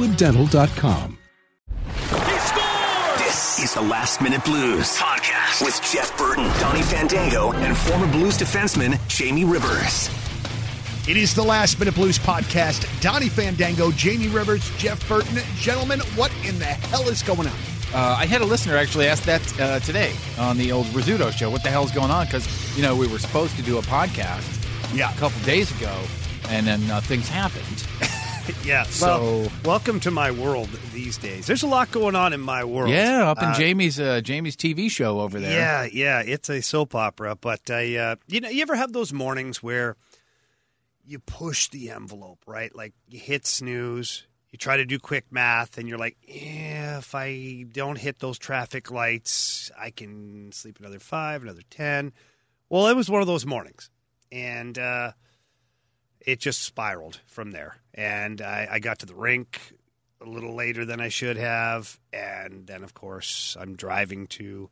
crestwooddental.com. This is the Last Minute Blues podcast with Jeff Burton, Donnie Fandango, and former Blues defenseman Jamie Rivers. It is the Last Minute Blues podcast. Donnie Fandango, Jamie Rivers, Jeff Burton. Gentlemen, what in the hell is going on? Uh, I had a listener actually ask that uh, today on the old Rizzuto show. What the hell's going on? Because you know we were supposed to do a podcast Yeah. a couple days ago, and then uh, things happened. Yeah. So- well, welcome to my world these days. There's a lot going on in my world. Yeah, up in Uh, Jamie's uh, Jamie's TV show over there. Yeah, yeah, it's a soap opera. But I, uh, you know, you ever have those mornings where you push the envelope, right? Like you hit snooze, you try to do quick math, and you're like, if I don't hit those traffic lights, I can sleep another five, another ten. Well, it was one of those mornings, and uh, it just spiraled from there. And I, I got to the rink a little later than I should have, and then of course I'm driving to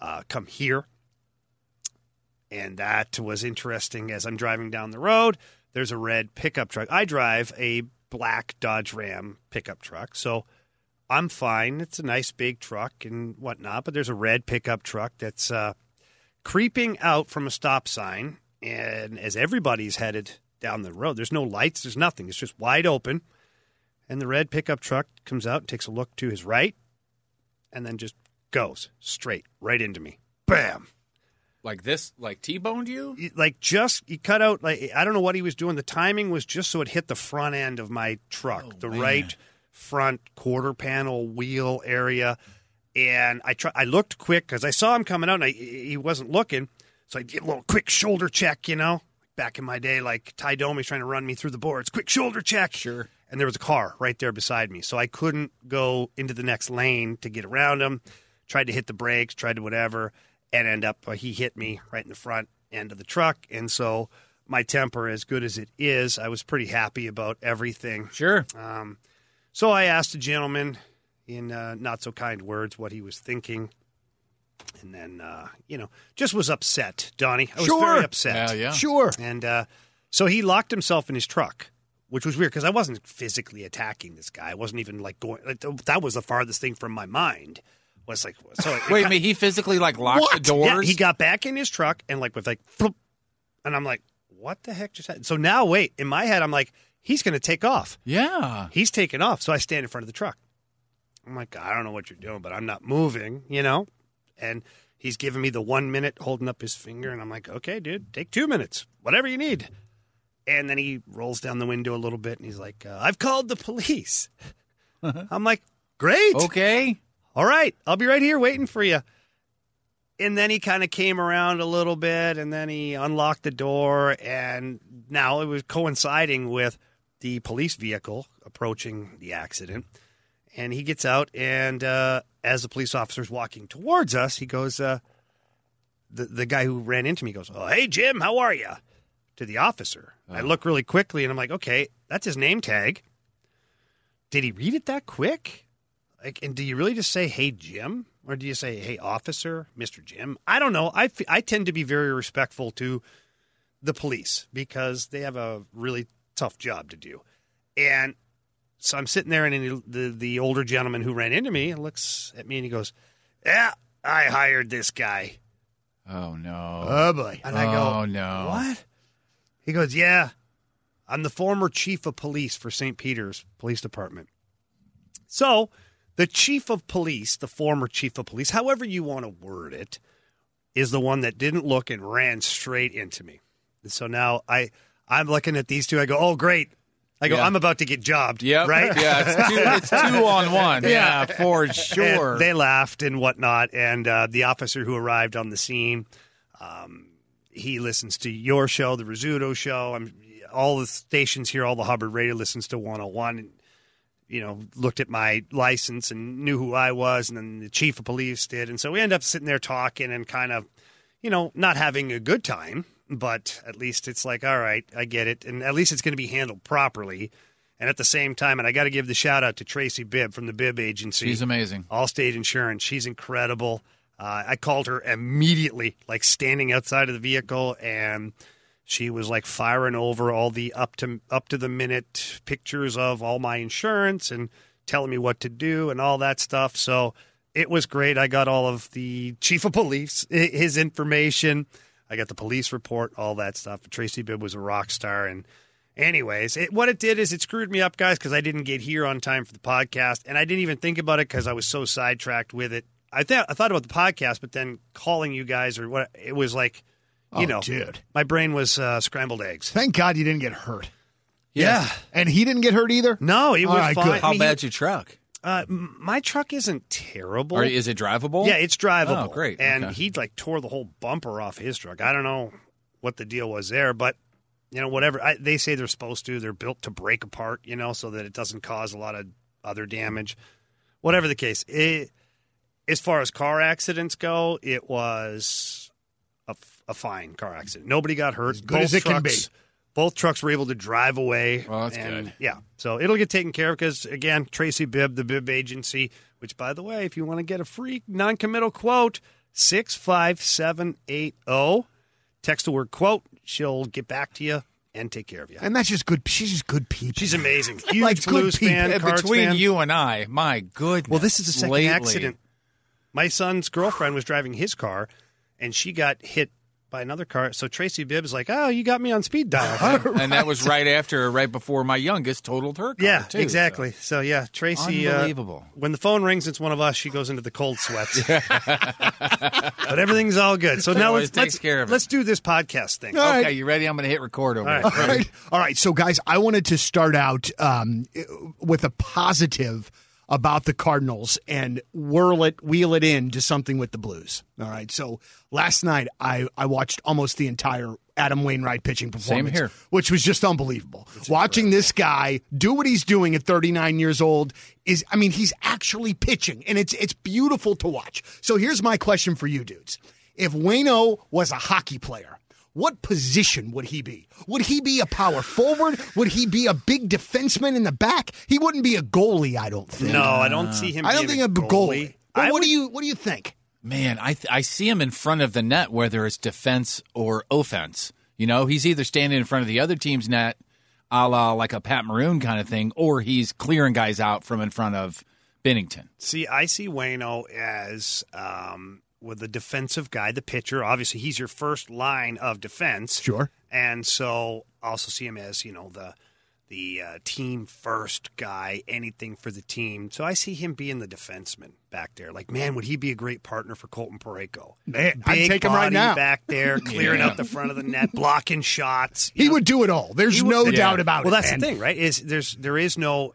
uh, come here, and that was interesting. As I'm driving down the road, there's a red pickup truck. I drive a black Dodge Ram pickup truck, so I'm fine. It's a nice big truck and whatnot, but there's a red pickup truck that's uh, creeping out from a stop sign, and as everybody's headed down the road, there's no lights, there's nothing. It's just wide open. And the red pickup truck comes out, and takes a look to his right, and then just goes straight right into me. Bam! like this, like T-boned you. Like just he cut out like I don't know what he was doing. The timing was just so it hit the front end of my truck, Oh, the man. right front quarter panel wheel area. And I try, I looked quick because I saw him coming out, and I, he wasn't looking. So I did a little quick shoulder check, you know. Back in my day, like Tie Domi's trying to run me through the boards. Quick shoulder check. Sure. And there was a car right there beside me. So I couldn't go into the next lane to get around him. Tried to hit the brakes, tried to whatever, and end up, uh, he hit me right in the front end of the truck. And so my temper, as good as it is, I was pretty happy about everything. Sure. Um, so I asked the gentleman in uh, not so kind words what he was thinking. And then, uh, you know, just was upset, Donnie. I was Sure. very upset. Yeah, yeah. Sure. And uh, so he locked himself in his truck, which was weird because I wasn't physically attacking this guy. I wasn't even like going. Like, that was the farthest thing from my mind. Was like so. it Wait a got- minute. He physically like locked the doors. Yeah, he got back in his truck and like with like, floop, and I'm like, what the heck just happened? So now wait, in my head, I'm like, he's going to take off. Yeah. He's taking off. So I stand in front of the truck. I'm like, I don't know what you're doing, but I'm not moving, you know? And he's giving me the one minute holding up his finger. And I'm like, okay, dude, take two minutes, whatever you need. And then he rolls down the window a little bit and he's like, uh, I've called the police. I'm like, great. Okay. All right, I'll be right here waiting for you. And then he kind of came around a little bit and then he unlocked the door. And now it was coinciding with the police vehicle approaching the accident. And he gets out, and uh, as the police officer's walking towards us, he goes, uh, the, the guy who ran into me goes, Oh, hey, Jim, how are you? To the officer. I look really quickly and I'm like, Okay, that's his name tag. Did he read it that quick? Like, and do you really just say, "Hey, Jim," or do you say, "Hey, officer, Mister Jim"? I don't know. I, f- I tend to be very respectful to the police because they have a really tough job to do, and so I'm sitting there, and he- the the older gentleman who ran into me looks at me and he goes, "Yeah, I hired this guy." Oh no. Oh boy! And I go, Oh, no. what?" He goes, "Yeah, I'm the former chief of police for St. Peter's Police Department." So, the chief of police, the former chief of police, however you want to word it, is the one that didn't look and ran straight into me. And so now I I'm looking at these two. I go, "Oh, great." I go, Yeah. I'm about to get jobbed. Yep. Right? Yeah. It's two, it's two on one. Yeah, for sure. And they laughed and whatnot. And uh, the officer who arrived on the scene, um, he listens to your show, the Rizzuto show. I'm all the stations here, all the Hubbard radio listens to 101. And you know, looked at my license and knew who I was, and then the chief of police did, and so we end up sitting there talking and kind of, you know, not having a good time, but at least it's like, all right, I get it, and at least it's going to be handled properly. And at the same time, and I got to give the shout out to Tracy Bibb from the Bibb Agency. She's amazing. Allstate Insurance. She's incredible. Uh, I called her immediately, like standing outside of the vehicle, and she was like firing over all the up to up to the minute pictures of all my insurance and telling me what to do and all that stuff. So it was great. I got all of the chief of police his information. I got the police report, all that stuff. Tracy Bibb was a rock star, and anyways, it, what it did is it screwed me up, guys, because I didn't get here on time for the podcast, and I didn't even think about it because I was so sidetracked with it. I thought I thought about the podcast, but then calling you guys or what it was like, you Oh, know, dude. my brain was uh, scrambled eggs. Thank God you didn't get hurt. Yeah. And he didn't get hurt either? No, he was right, fine. good. How I mean, bad's your truck? Uh, my truck isn't terrible. Or is it drivable? Yeah, it's drivable. Oh, great. And Okay. he like tore the whole bumper off his truck. I don't know what the deal was there, but you know, whatever. I, they say they're supposed to. They're built to break apart, you know, so that it doesn't cause a lot of other damage. Whatever the case, it, as far as car accidents go, it was a fine car accident. Nobody got hurt. As good as it can be. Both trucks were able to drive away. Oh, that's and, good. Yeah, so it'll get taken care of because again, Tracy Bibb, the Bibb Agency. Which, by the way, if you want to get a free non-committal quote, six five seven eight zero. Text the word quote. She'll get back to you and take care of you. And that's just good. She's just good people. She's amazing. Huge Like good Blues people. fan. And Cards between fan. you and I, my goodness. Well, this is the second lately- accident. My son's girlfriend was driving his car, and she got hit by another car. So Tracy Bibb's like, "Oh, you got me on speed dial." and that was right after, right before my youngest totaled her car. yeah, too, exactly. So, yeah, Tracy. uh, Unbelievable. when the phone rings, it's one of us. She goes into the cold sweats. but everything's all good. So now let's let's, care of let's do this podcast thing. All Okay, right. you ready? I'm going to hit record over All there. right. All right. All right. So, guys, I wanted to start out um, with a positive about the Cardinals and whirl it, wheel it in to something with the Blues. All right. So, last night I, I watched almost the entire Adam Wainwright pitching performance, here. which was just unbelievable. Watching this guy do what he's doing at 39 years old is, I mean, he's actually pitching, and it's it's beautiful to watch. So, here's my question for you, dudes: If Wayno was a hockey player, what position would he be? Would he be a power forward? Would he be a big defenseman in the back? He wouldn't be a goalie, I don't think. No, I don't see him. I don't being think a goalie. But I what would- do you what do you think? Man, I th- I see him in front of the net, whether it's defense or offense. You know, he's either standing in front of the other team's net, a la like a Pat Maroon kind of thing, or he's clearing guys out from in front of Binnington. See, I see Wayno as um, with the defensive guy, the pitcher. Obviously, he's your first line of defense. Sure. And so also see him as, you know, the the uh, team first guy, anything for the team. So I see him being the defenseman back there. Like, man, would he be a great partner for Colton Parayko? Man, I'd Big take him right body now. back there, clearing Yeah. up the front of the net, blocking shots. He know. would do it all. There's would- no Yeah. doubt about well, it. Well, that's man. the thing, right? Is there's there is no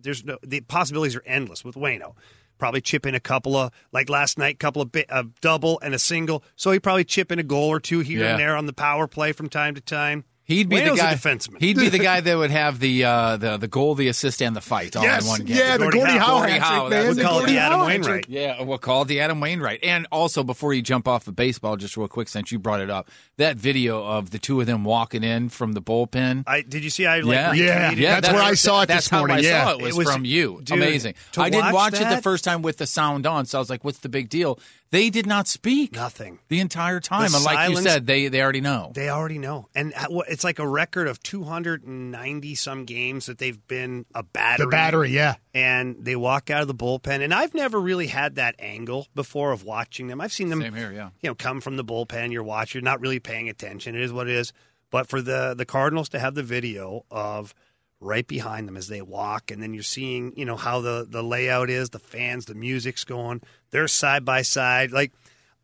there's no the possibilities are endless with Wayno. Probably chip in a couple of like last night, couple of bit, a double and a single. So he probably chip in a goal or two here Yeah. and there on the power play from time to time. He'd be the guy. defenseman. He'd be the guy that would have the uh, the the goal, the assist, and the fight all Yes, in one game. yeah, the Gordie Gordie Howe. Howe, Gordie Howe, that's man. what The call Gordie the Adam Howe Wainwright. Yeah, we'll call it the Adam Wainwright. And also, before you jump off the baseball, just real quick, since you brought it up, that video of the two of them walking in from the bullpen. I did you see? I like yeah, retweeted Yeah, that's where I saw it That's this how morning, I yeah. saw it was, It was- from you. dude, Amazing. I didn't watch watch it the first time with the sound on, so I was like, "What's the big deal?" They did not speak Nothing. the entire time, The and like you said, they they already know. They already know, and it's like a record of 290 some games that they've been a battery. The battery, yeah. and they walk out of the bullpen. And I've never really had that angle before of watching them. I've seen them, Same here, yeah. you know, come from the bullpen. You're watching, you're not really paying attention. It is what it is. But for the the Cardinals to have the video of right behind them as they walk, and then you're seeing, you know, how the the layout is, the fans, the music's going. They're side by side. Like,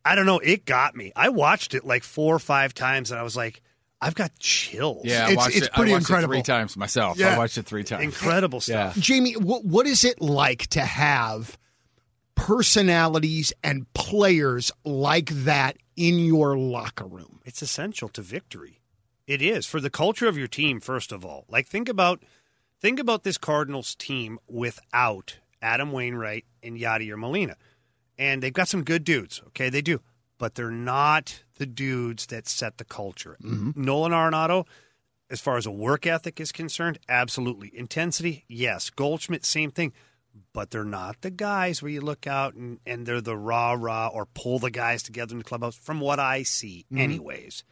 I don't know, it got me. I watched it like four or five times, and I was like, I've got chills. Yeah, I It's- watched it's it. pretty I watched incredible. It three times myself. Yeah. I watched it three times. incredible Yeah. stuff. Jamie, what, what is it like to have personalities and players like that in your locker room? it's essential to victory. It is for the culture of your team, first of all. Like think about Think about this Cardinals team without Adam Wainwright and Yadier Molina. And they've got some good dudes, okay? They do. But they're not the dudes that set the culture. Mm-hmm. Nolan Arenado, as far as a work ethic is concerned, absolutely. Intensity, yes. Goldschmidt, same thing. But they're not the guys where you look out and, and they're the rah rah or pull the guys together in the clubhouse, from what I see, mm-hmm. anyways.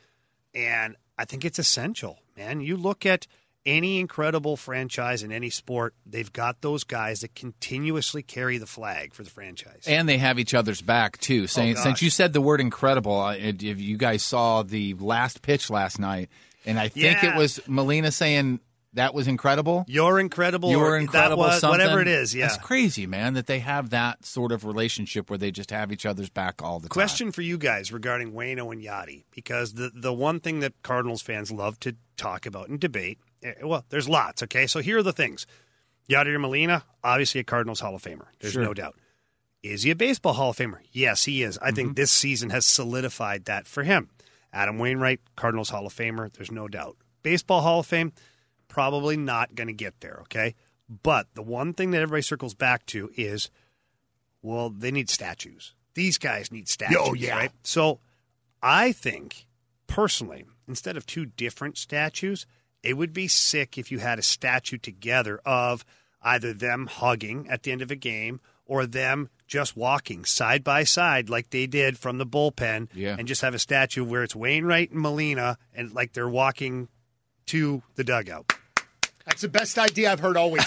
And I think it's essential, man. You look at any incredible franchise in any sport, they've got those guys that continuously carry the flag for the franchise. And they have each other's back too. Oh, saying, gosh. since you said the word incredible, if you guys saw the last pitch last night, and I think Yeah. it was Molina saying that was incredible. You're incredible. You or were incredible. That was, something. whatever it is. Yeah. it's crazy, man, that they have that sort of relationship where they just have each other's back all the time. Question for you guys regarding Wayno and Yadi, because the the one thing that Cardinals fans love to talk about and debate, eh, well, there's lots. Okay, so here are the things: Yadier Molina, obviously a Cardinals Hall of Famer. There's Sure. no doubt. Is he a baseball Hall of Famer? Yes, he is. I Mm-hmm. think this season has solidified that for him. Adam Wainwright, Cardinals Hall of Famer. There's no doubt. Baseball Hall of Fame, probably not going to get there. Okay, but the one thing that everybody circles back to is well, they need statues. These guys need statues. Oh, yeah. Right? So I think, personally, instead of two different statues, it would be sick if you had a statue together of either them hugging at the end of a game or them just walking side by side like they did from the bullpen Yeah. and just have a statue where it's Wainwright and Molina and like they're walking to the dugout. That's the best idea I've heard all week.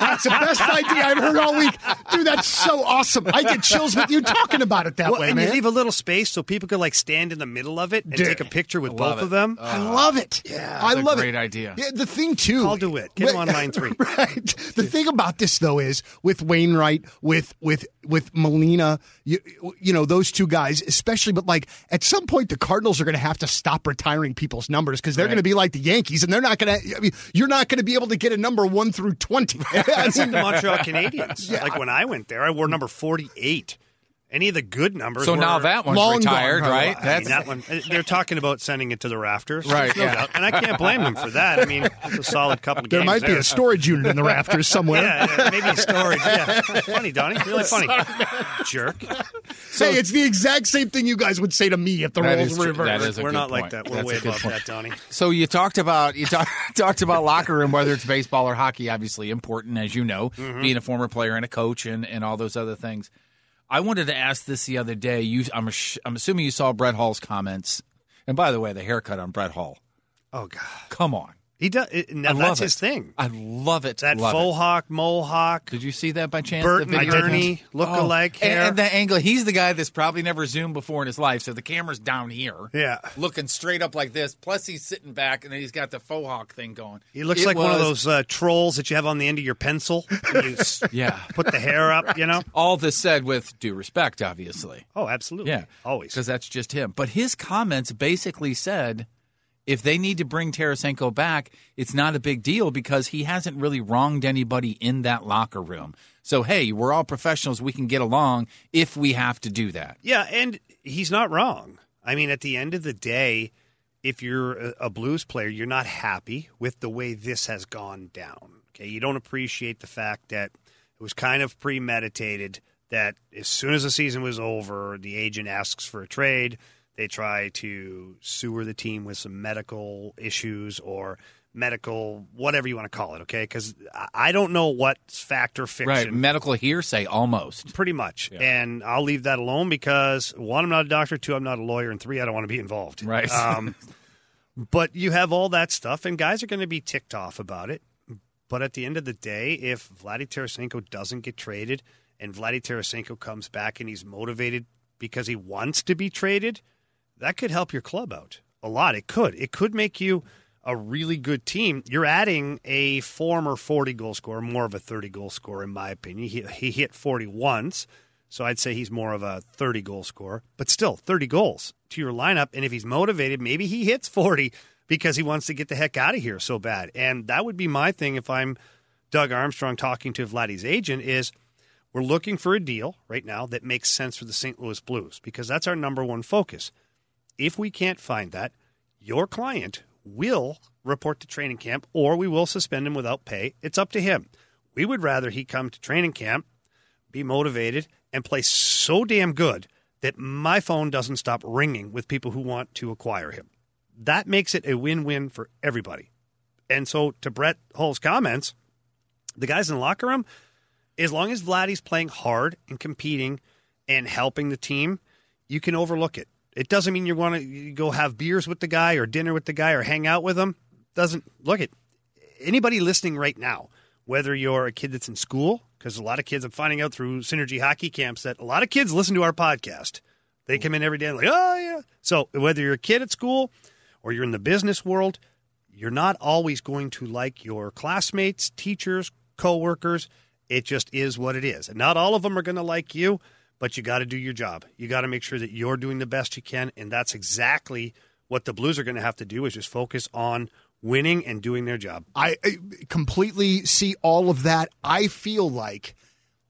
that's the best idea I've heard all week. Dude, that's so awesome. I get chills with you talking about it that Well, way, and man. you leave a little space so people could like stand in the middle of it and Dude. take a picture with love both of it. them. I love it. Yeah, I That's a love great it. Great idea. Yeah, the thing too. I'll do it. Get him on line three. Right. The thing about this though is with Wainwright, with with with Molina, you you know those two guys, especially. But like at some point, the Cardinals are going to have to stop retiring people's numbers because they're going to be like the Yankees, and they're not going to. I mean, you're not going to be able to get a number one through twenty. That's like the Montreal Canadiens. Like when I went there, I wore number 48. Any of the good numbers. So were, now that one's long retired, gone, right? probably. I mean, that one, they're talking about sending it to the rafters. Right, No yeah. doubt. And I can't blame them for that. I mean, it's a solid couple of there games. might be there. a storage unit in the rafters somewhere. Yeah, yeah, maybe storage. Yeah, funny, Donnie. Really funny. Jerk. Say it's the exact same thing you guys would say to me if the That roles were reversed. That is a We're good not like that. We're That's way above point. that, Donnie. So you talked about you talk, talked about locker room, whether it's baseball or hockey, obviously important, as you know, Mm-hmm. being a former player and a coach and, and all those other things. I wanted to ask this the other day. You, I'm, I'm assuming you saw Brett Hull's comments. And by the way, the haircut on Brett Hull. Oh God, Come on, he does. It, that's love his thing. I love it. That love faux it. hawk, mohawk. Did you see that by chance? Bert? McGurney look-alike and, hair. and the angle. He's the guy that's probably never zoomed before in his life. So the camera's down here, Yeah. looking straight up like this. Plus he's sitting back, and then he's got the faux hawk thing going. He looks It like one of those uh, trolls that you have on the end of your pencil. you Yeah. put the hair up. You know. All this said with due respect, obviously. Oh, absolutely. Yeah, always. because that's just him. But his comments basically said, if they need to bring Tarasenko back, it's not a big deal because he hasn't really wronged anybody in that locker room. So hey, we're all professionals. We can get along if we have to do that. Yeah, and he's not wrong. I mean, at the end of the day, if you're a, blues player, you're not happy with the way this has gone down. Okay, you don't appreciate the fact that it was kind of premeditated. That as soon as the season was over, the agent asks for a trade. They try to sewer the team with some medical issues or medical whatever you want to call it. Okay, because I don't know what's fact or fiction. Right, medical hearsay almost. Pretty much. And I'll leave that alone because one, I'm not a doctor, two, I'm not a lawyer, and three, I don't want to be involved. Right. Um, but you have all that stuff, and guys are going to be ticked off about it. But at the end of the day, if Vladdy Tarasenko doesn't get traded and Vladdy Tarasenko comes back and he's motivated because he wants to be traded, that could help your club out a lot. It could. It could make you a really good team. You're adding a former 40 goal scorer, more of a 30 goal scorer, in my opinion. He, he hit 40 once, so I'd say he's more of a 30 goal scorer, but still 30 goals to your lineup. And if he's motivated, maybe he hits 40 because he wants to get the heck out of here so bad. And that would be my thing if I'm Doug Armstrong talking to Vladdy's agent is we're looking for a deal right now that makes sense for the St. Louis Blues because that's our number one focus. If we can't find that, your client will report to training camp or we will suspend him without pay. It's up to him. We would rather he come to training camp, be motivated, and play so damn good that my phone doesn't stop ringing with people who want to acquire him. That makes it a win win for everybody. And so, to Brett Hull's comments, the guys in the locker room, as long as Vladdy's playing hard and competing and helping the team, you can overlook it. It doesn't mean you want to go have beers with the guy or dinner with the guy or hang out with him. Doesn't look at anybody listening right now, whether you're a kid that's in school, because a lot of kids I'm finding out through Synergy hockey camps that a lot of kids listen to our podcast. They come in every day and like, oh yeah. So whether you're a kid at school or you're in the business world, you're not always going to like your classmates, teachers, coworkers. It just is what it is. And not all of them are going to like you, but you got to do your job. You got to make sure that you're doing the best you can, and that's exactly what the Blues are going to have to do is just focus on winning and doing their job. I I completely see all of that. I feel like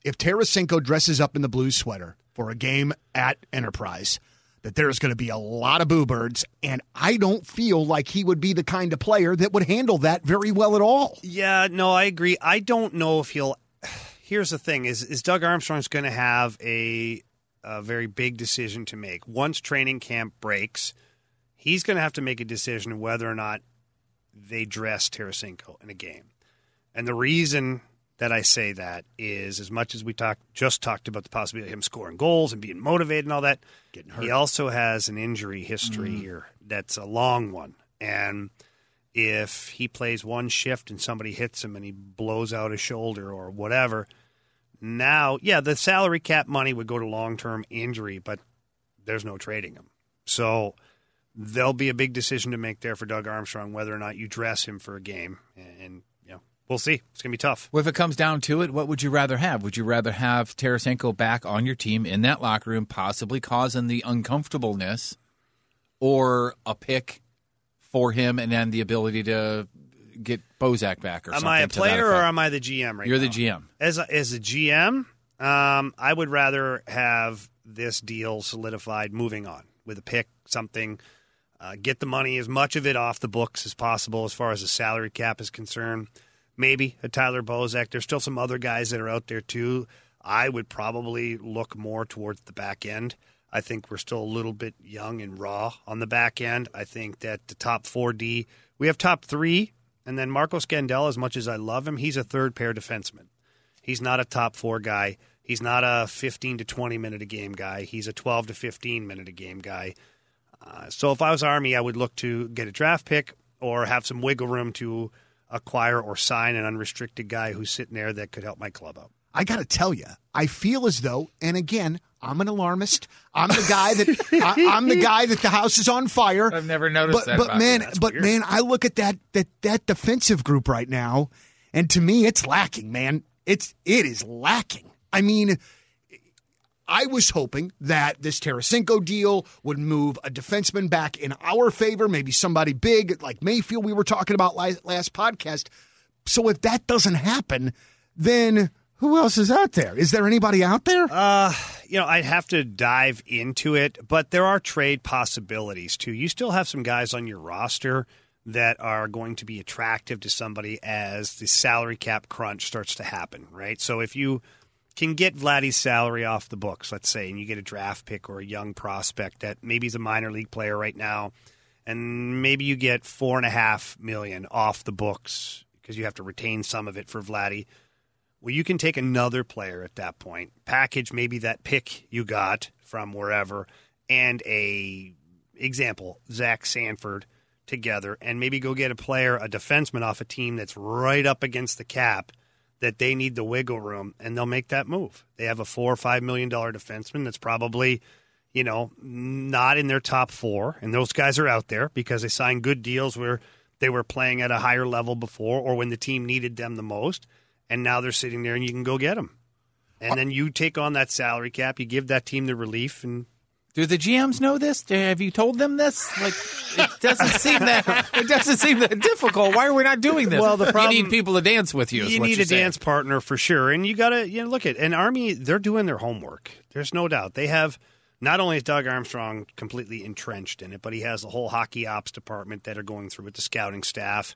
if Tarasenko dresses up in the blue sweater for a game at Enterprise, that there's going to be a lot of boo birds, and I don't feel like he would be the kind of player that would handle that very well at all. Yeah, no, I agree. I don't know if he'll. Here's the thing: is is Doug Armstrong's going to have a a very big decision to make once training camp breaks. He's going to have to make a decision whether or not they dress Tarasenko in a game. And the reason that I say that is as much as we talked just talked about the possibility of him scoring goals and being motivated and all that, Getting hurt. he also has an injury history mm. here that's a long one. And if he plays one shift and somebody hits him and he blows out his shoulder or whatever, now, yeah, the salary cap money would go to long term injury, but there's no trading him. So there'll be a big decision to make there for Doug Armstrong whether or not you dress him for a game. And, you know, we'll see. It's going to be tough. Well, if it comes down to it, what would you rather have? Would you rather have Tarasenko back on your team in that locker room, possibly causing the uncomfortableness, or a pick for him and then the ability to get Bozak back or Am something? I a player or am I the GM right You're now? the GM. As a, as a GM, um, I would rather have this deal solidified moving on with a pick, something, uh, get the money, as much of it off the books as possible as far as the salary cap is concerned. Maybe a Tyler Bozak. There's still some other guys that are out there too. I would probably look more towards the back end. I think we're still a little bit young and raw on the back end. I think that the top 4D, we have top three, and then Marco Scandella, as much as I love him, he's a third pair defenseman. He's not a top four guy. He's not a 15 to 20 minute a game guy. He's a 12 to 15 minute a game guy. Uh, so if I was Army, I would look to get a draft pick or have some wiggle room to acquire or sign an unrestricted guy who's sitting there that could help my club out. I got to tell you, I feel as though, and again, I'm an alarmist. I'm the guy that I, I'm the guy that the house is on fire. I've never noticed but, that But man, but weird. man, I look at that that that defensive group right now, and to me, it's lacking. Man, it's it is lacking. I mean. I was hoping that this Tarasenko deal would move a defenseman back in our favor, maybe somebody big like Mayfield we were talking about last, last podcast. So if that doesn't happen, then who else is out there? Is there anybody out there? Uh, you know, I'd have to dive into it, but there are trade possibilities too. You still have some guys on your roster that are going to be attractive to somebody as the salary cap crunch starts to happen, right? So if you can get Vladdy's salary off the books, let's say, and you get a draft pick or a young prospect that maybe is a minor league player right now, and maybe you get four and a half million off the books because you have to retain some of it for Vladdy. Well, you can take another player at that point, package maybe that pick you got from wherever, and a example Zach Sanford together, and maybe go get a player, a defenseman off a team that's right up against the cap that they need the wiggle room, and they'll make that move. They have a four or five million dollar defenseman that's probably, you know, not in their top four, and those guys are out there because they signed good deals where they were playing at a higher level before, or when the team needed them the most, and now they're sitting there, and you can go get them. And then you take on that salary cap, you give that team the relief, and Do the GMs know this? Do- Have you told them this? Like, it doesn't seem that it doesn't seem that difficult. Why are we not doing this? Well, the problem- you need people to dance with you. you need a saying. dance partner for sure, and you got to you know look at an army. They're doing their homework. There's no doubt they have not only is Doug Armstrong completely entrenched in it, but he has the whole hockey ops department that are going through with the scouting staff,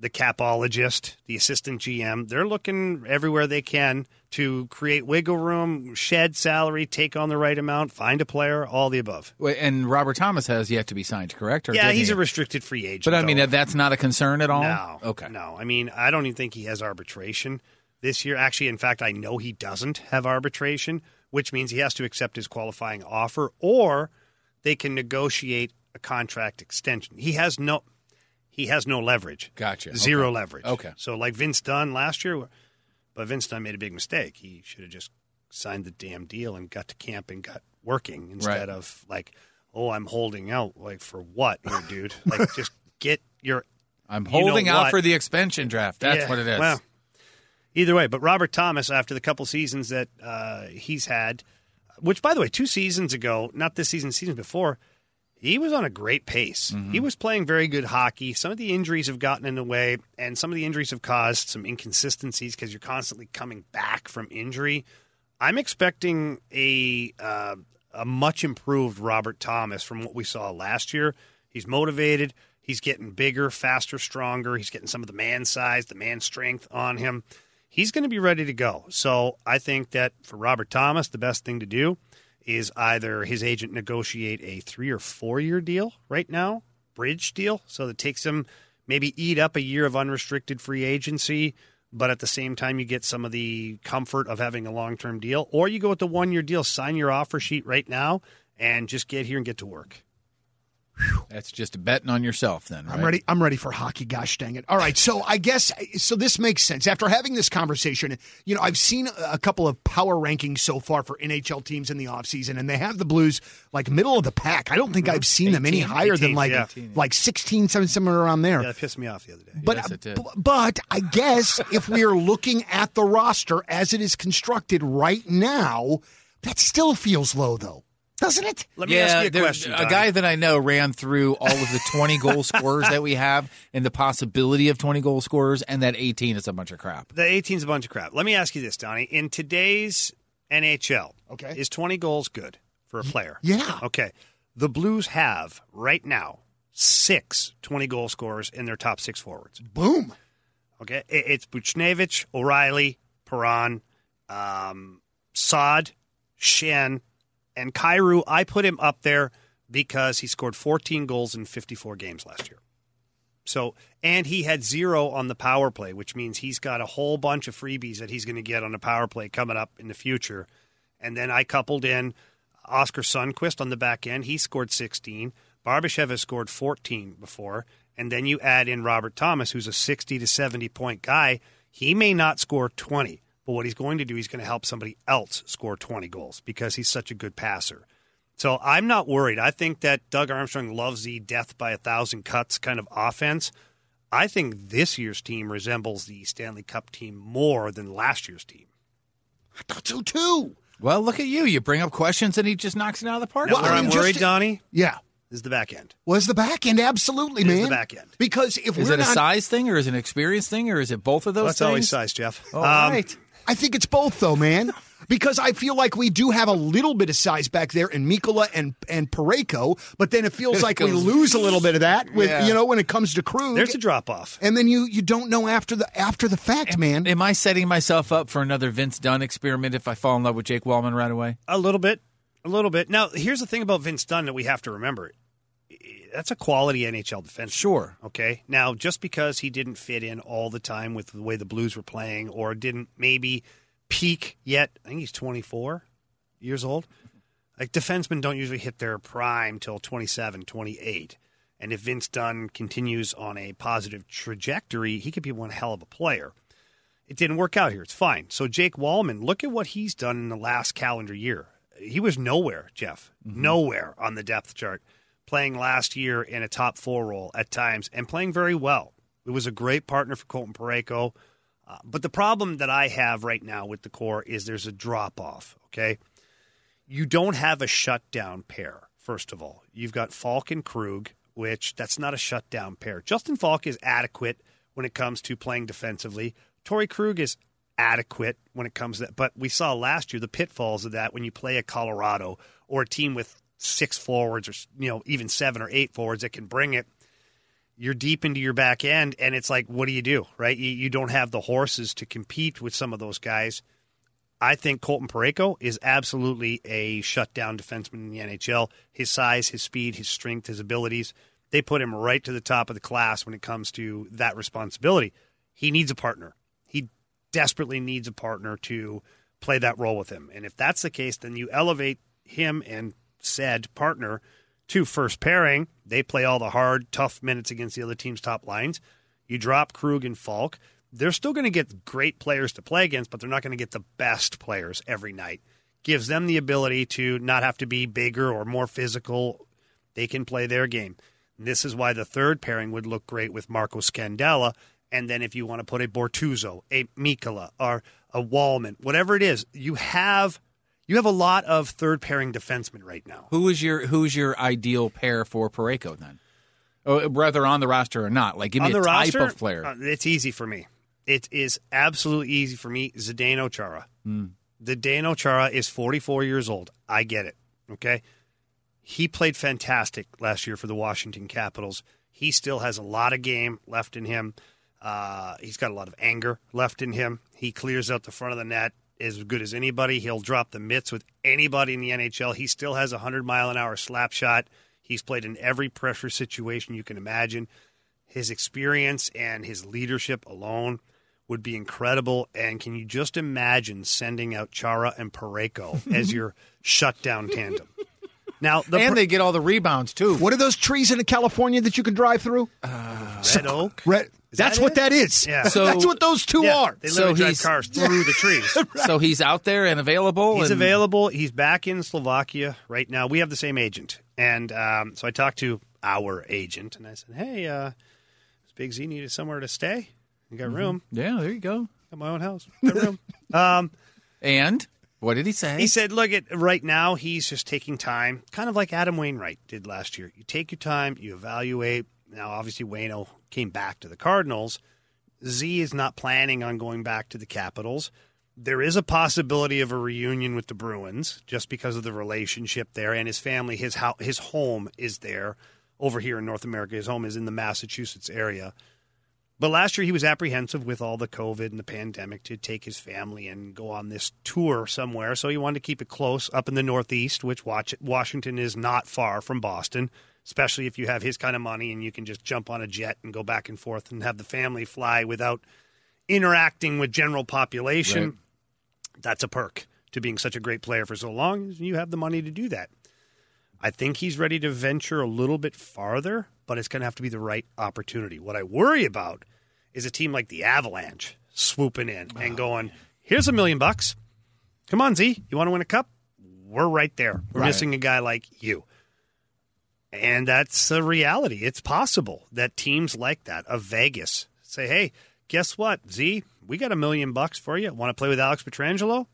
the capologist, the assistant GM. They're looking everywhere they can to create wiggle room, shed salary, take on the right amount, find a player, all the above. Wait, and Robert Thomas has yet to be signed, correct? Or yeah, he's he? a restricted free agent. But I mean, though. that's not a concern at all. No. Okay. No. I mean, I don't even think he has arbitration this year. Actually, in fact, I know he doesn't have arbitration, which means he has to accept his qualifying offer or they can negotiate a contract extension. He has no he has no leverage. Gotcha. Zero Okay. leverage. Okay. So like Vince Dunn last year, but Vince Dunn made a big mistake. He should have just signed the damn deal and got to camp and got working instead Right. of like, oh, I'm holding out. Like for what, here, dude? Like just get your I'm You know holding out what? for the expansion draft. That's yeah, what it is. Well, either way, but Robert Thomas, after the couple seasons that uh, he's had, which by the way, two seasons ago, not this season, season before, he was on a great pace. Mm-hmm. He was playing very good hockey. Some of the injuries have gotten in the way, and some of the injuries have caused some inconsistencies because you're constantly coming back from injury. I'm expecting a uh, a much improved Robert Thomas from what we saw last year. He's motivated. He's getting bigger, faster, stronger. He's getting some of the man size, the man strength on him. He's going to be ready to go. So I think that for Robert Thomas, the best thing to do is either his agent negotiate a three or four year deal right now, bridge deal, so that takes him maybe eat up a year of unrestricted free agency, but at the same time you get some of the comfort of having a long term deal, or you go with the one year deal, sign your offer sheet right now, and just get here and get to work. That's just betting on yourself then, right? I'm ready. I'm ready for hockey. Gosh dang it! All right, so I guess so. This makes sense after having this conversation. You know, I've seen a couple of power rankings so far for NHL teams in the offseason, and they have the Blues like middle of the pack. I don't think mm-hmm. I've seen them any 18, higher than 18, like yeah. like 16, something somewhere around there. Yeah, that pissed me off the other day. But, Yes, it did. b- but I guess if we are looking at the roster as it is constructed right now, that still feels low, though, doesn't it? Let me yeah, ask you a there- question. A Donnie. guy that I know ran through all of the 20 goal scorers that we have and the possibility of 20 goal scorers, and that 18 is a bunch of crap. The 18 is a bunch of crap. Let me ask you this, Donnie. In today's NHL, Okay. is 20 goals good for a player? yeah. Okay. The Blues have right now six 20 goal scorers in their top six forwards. Boom. Okay. It- It's Buchnevich, O'Reilly, Perron, um, Sod, Schenn, and Kyrou. I put him up there because he scored 14 goals in 54 games last year. So, and he had zero on the power play, which means he's got a whole bunch of freebies that he's going to get on the power play coming up in the future. And then I coupled in Oskar Sundqvist on the back end. He scored 16. Barbashev has scored 14 before. And then you add in Robert Thomas, who's a 60 to 70 point guy. He may not score 20, but what he's going to do, he's going to help somebody else score 20 goals because he's such a good passer. So I'm not worried. I think that Doug Armstrong loves the death by a thousand cuts kind of offense. I think this year's team resembles the Stanley Cup team more than last year's team. I thought so too. Well, look at you. You bring up questions and he just knocks it out of the park. Now, Well, where I I'm mean, just worried, Donnie, Yeah. is the back end. Was the back end absolutely, It is man? the back end. Because if is we're it a size thing or is it an experience thing or is it both of those That's things? always size, Jeff. All Um, right. I think it's both though, man. Because I feel like we do have a little bit of size back there in Mikkola and and Parayko, but then it feels like we lose a little bit of that with Yeah. you know when it comes to Krug. There's a drop off. and then you you don't know after the after the fact, man. Am I setting myself up for another Vince Dunn experiment if I fall in love with Jake Walman right away? A little bit. A little bit. Now, here's the thing about Vince Dunn that we have to remember. That's a quality NHL defense. Sure. Okay. Now, just because he didn't fit in all the time with the way the Blues were playing or didn't maybe peak yet, I think he's 24 years old. Like defensemen don't usually hit their prime till 27, 28. And if Vince Dunn continues on a positive trajectory, he could be one hell of a player. It didn't work out here. It's fine. So Jake Walman, look at what he's done in the last calendar year. He was nowhere, Jeff, mm-hmm. nowhere on the depth chart, playing last year in a top four role at times and playing very well. It was a great partner for Colton Parayko. Uh, but the problem that I have right now with the core is there's a drop off. Okay, you don't have a shutdown pair. First of all, you've got Faulk and Krug, which that's not a shutdown pair. Justin Faulk is adequate when it comes to playing defensively. Torrey Krug is adequate when it comes to that. But we saw last year the pitfalls of that when you play a Colorado or a team with six forwards or you know even seven or eight forwards that can bring it, you're deep into your back end, and it's like, what do you do, right? You, you don't have the horses to compete with some of those guys. I think Colton Parayko is absolutely a shutdown defenseman in the NHL. His size, his speed, his strength, his abilities, they put him right to the top of the class when it comes to that responsibility. He needs a partner. He desperately needs a partner to play that role with him. And if that's the case, then you elevate him and said partner to first pairing. They play all the hard, tough minutes against the other team's top lines. You drop Krug and Faulk. they're still going to get great players to play against, but they're not going to get the best players every night. Gives them the ability to not have to be bigger or more physical. They can play their game. This is why the third pairing would look great with Marco Scandella. And then if you want to put a Bortuzzo, a Mikkola, or a Walman, whatever it is, you have you have a lot of third pairing defensemen right now. Who is your who's your ideal pair for Parayko then? Oh, whether on the roster or not, like give me on a the type roster, of player. uh, it's easy for me. It is absolutely easy for me. Zdeno Chara. Mm. Zdeno Chara is 44 years old. I get it. Okay. He played fantastic last year for the Washington Capitals. He still has a lot of game left in him. Uh, he's got a lot of anger left in him. He clears out the front of the net as good as anybody. He'll drop the mitts with anybody in the NHL. He still has a 100 mile an hour slap shot. He's played in every pressure situation you can imagine. His experience and his leadership alone would be incredible. And can you just imagine sending out Chara and Parayko as your shutdown tandem? Now, the and they get all the rebounds too. What are those trees in California that you can drive through? Uh, red oak. Red. That's that what it? that is. Yeah. So that's what those two yeah, are. They So literally drive he's- cars through the trees. So he's out there and available. He's and- available. He's back in Slovakia right now. We have the same agent, and um, so I talked to our agent, and I said, "Hey, uh, does Big Z needed somewhere to stay? You got room? Yeah, there you go. Got my own house. Got room." um, And what did he say? he said, "Look, at right now he's just taking time, kind of like Adam Wainwright did last year. You take your time, you evaluate. Now, obviously, Wayno came back to the Cardinals. Z is not planning on going back to the Capitals." there is a possibility of a reunion with the Bruins just because of the relationship there and his family. His ho- his home is there over here in North America. His home is in the Massachusetts area. But last year he was apprehensive with all the COVID and the pandemic to take his family and go on this tour somewhere. So he wanted to keep it close up in the Northeast, which Washington is not far from Boston. Especially if you have his kind of money and you can just jump on a jet and go back and forth and have the family fly without interacting with general population Right. that's a perk to being such a great player for so long. You have the money to do that. I think he's ready to venture a little bit farther, but it's going to have to be the right opportunity. What I worry about is a team like the Avalanche swooping in and going, "Here's a million bucks. Come on, Z, you want to win a cup? We're right there. We're Right. missing a guy like you." And that's a reality. It's possible that teams like that of Vegas say, "Hey, guess what, Z? We got a million bucks for you. Want to play with Alex Pietrangelo?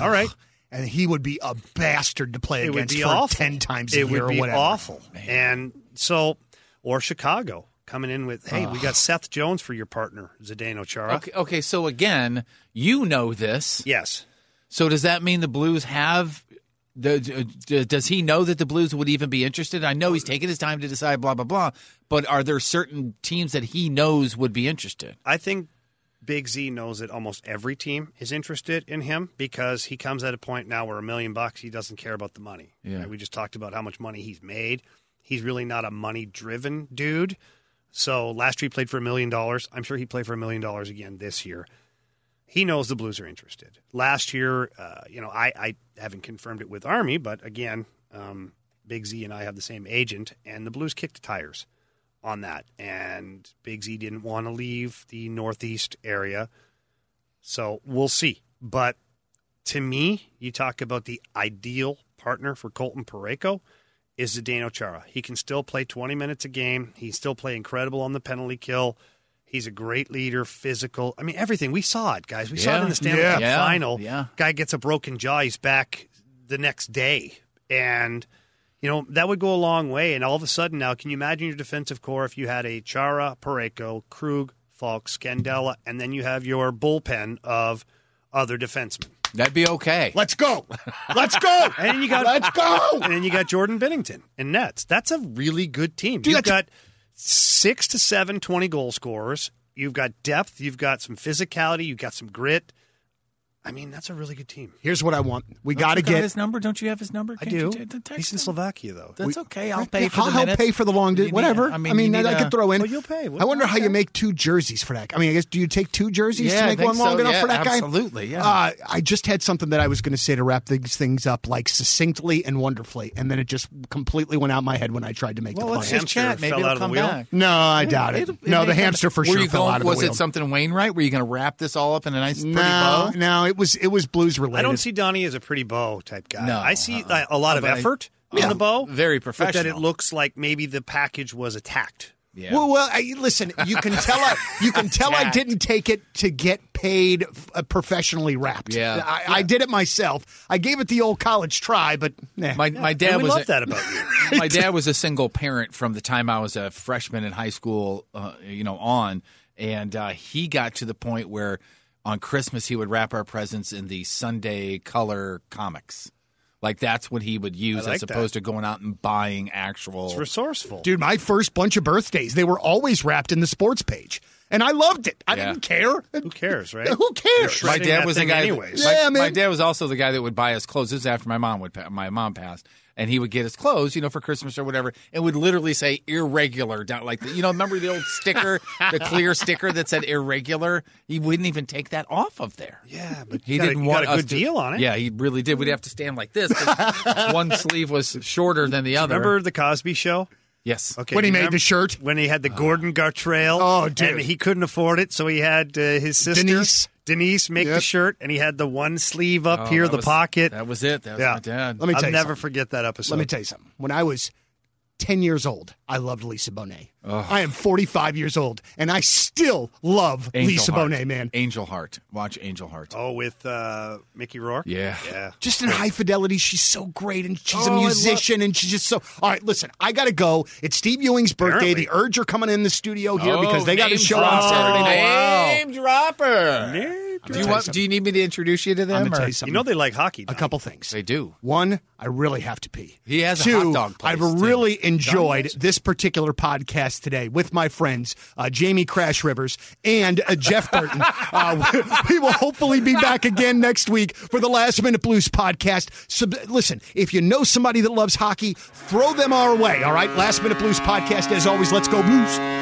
All right." and he would be a bastard to play it would against be for awful. ten times a it year would be or whatever. awful. And so, or Chicago coming in with, hey, we got Seth Jones for your partner, Zdeno Chara. okay, okay, so again, you know this. Yes. So does that mean the Blues have? The, uh, does he know that the Blues would even be interested? I know he's taking his time to decide, blah blah blah. But are there certain teams that he knows would be interested? I think Big Z knows that almost every team is interested in him because he comes at a point now where a million bucks, he doesn't care about the money. Yeah. Right? We just talked about how much money he's made. He's really not a money driven dude. So last year he played for a million dollars. I'm sure he played for a million dollars again this year. He knows the Blues are interested. Last year, uh, you know, I, I haven't confirmed it with Army, but again, um, Big Z and I have the same agent, and the Blues kicked tires on that. And Big Z didn't want to leave the Northeast area. So we'll see. But to me, you talk about the ideal partner for Colton Parayko is Zdeno Chara. He can still play 20 minutes a game. He still play incredible on the penalty kill. He's a great leader, physical. I mean, everything. We saw it, guys. We saw it in the Stanley Yeah. Cup Yeah. final. Yeah. Guy gets a broken jaw. He's back the next day. And, you know, that would go a long way. And all of a sudden now, can you imagine your defensive core if you had a Chara, Parayko, Krug, Faulk, Scandella, and then you have your bullpen of other defensemen? That'd be okay. Let's go. Let's go. And then you got Let's go. And then you got Jordan Binnington and Nets. That's a really good team. Dude, that's- got six to seven 20 goal scorers. You've got depth. You've got some physicality. You've got some grit. I mean, that's a really good team. Here's what I want. We got to get. his number. Don't you have his number? I Can't do. you t- t- text He's in him? Slovakia, though. That's We- okay. I'll pay for I'll the help minutes. pay for the long You distance. need- Whatever. I I mean, mean, I, need I a- could throw in. Well, you'll pay. I wonder how you make two jerseys for that. I mean, I guess do you take two jerseys Yeah, to make think one long so. enough Yeah, for that guy? absolutely, yeah. Uh, I just had something that I was going to say to wrap these things up like succinctly and wonderfully, and then it just completely went out my head when I tried to make Well, the let's just Hamster chat. Maybe fell it'll out of the come wheel? back. No, I doubt it. No, the hamster for sure fell out of the wheel. Was it something Wainwright? Were you going to wrap this all up in a nice, pretty no, bow? no, it was it was blues related. I don't see Donnie as a pretty bow type guy. No, I see uh-uh. uh, a lot of But I- effort Yeah. in the bow. Very But that it professional. looks like maybe the package was attacked. Yeah. Well, well, I, listen. You can tell. I, you can tell I didn't take it to get paid uh, professionally wrapped. Yeah. I, I did it myself. I gave it the old college try, but nah. my my dad and we was love a- that about you. my dad was a single parent from the time I was a freshman in high school, uh, you know, on, and uh, he got to the point where on Christmas he would wrap our presents in the Sunday color comics. Like that's what he would use like as that. opposed to going out and buying actual. It's resourceful. dude, my first bunch of birthdays, they were always wrapped in the sports page, and I loved it. I Yeah. didn't care. Who cares, right? Who cares? You're my dad was the guy. anyways. my, Yeah, man. my dad was also the guy that would buy us clothes. This is after my mom would my mom passed, and he would get his clothes, you know, for Christmas or whatever, and would literally say irregular down like the, you know. Remember the old sticker, the clear sticker that said irregular? He wouldn't even take that off of there. Yeah, but He got didn't you want got a us good to- deal on it. Yeah, he really did. We'd have to stand like this. one sleeve was shorter than the other. Remember the Cosby Show? Yes. Okay, When he you made the shirt? when he had the Gordon Gartrell. Oh, dude. and he couldn't afford it, so he had uh, his sister Denise. Denise make the shirt, and he had the one sleeve up Oh, here, the was- pocket. That was it. That was Yeah. my dad. Let me I'll you never something. forget that episode. Let me tell you something. When I was 10 years old, I loved Lisa Bonet. I am 45 years old, and I still love Angel Lisa Heart. Bonet, man. Angel Heart. Watch Angel Heart. Oh, with uh, Mickey Rourke. Yeah. yeah. Just in high fidelity, she's so great, and she's Oh, a I musician, and she's just so. All right, listen, I got to go. It's Steve Ewing's birthday. Apparently. The Urge are coming in the studio here Oh, because they got a name show on. Saturday night. wow. Name dropper. Name Do you want? Do you need me to introduce you to them? I'm gonna tell you You know they like hockey. a couple things. They do. One, I really have to pee. He has a hot dog place, I've too. really enjoyed this particular podcast today with my friends uh, Jamie Crash Rivers and uh, Jeff Burton. uh, we, we will hopefully be back again next week for the Last Minute Blues podcast. Sub- listen, if you know somebody that loves hockey, throw them our way. All right, Last Minute Blues podcast. As always, let's go Blues.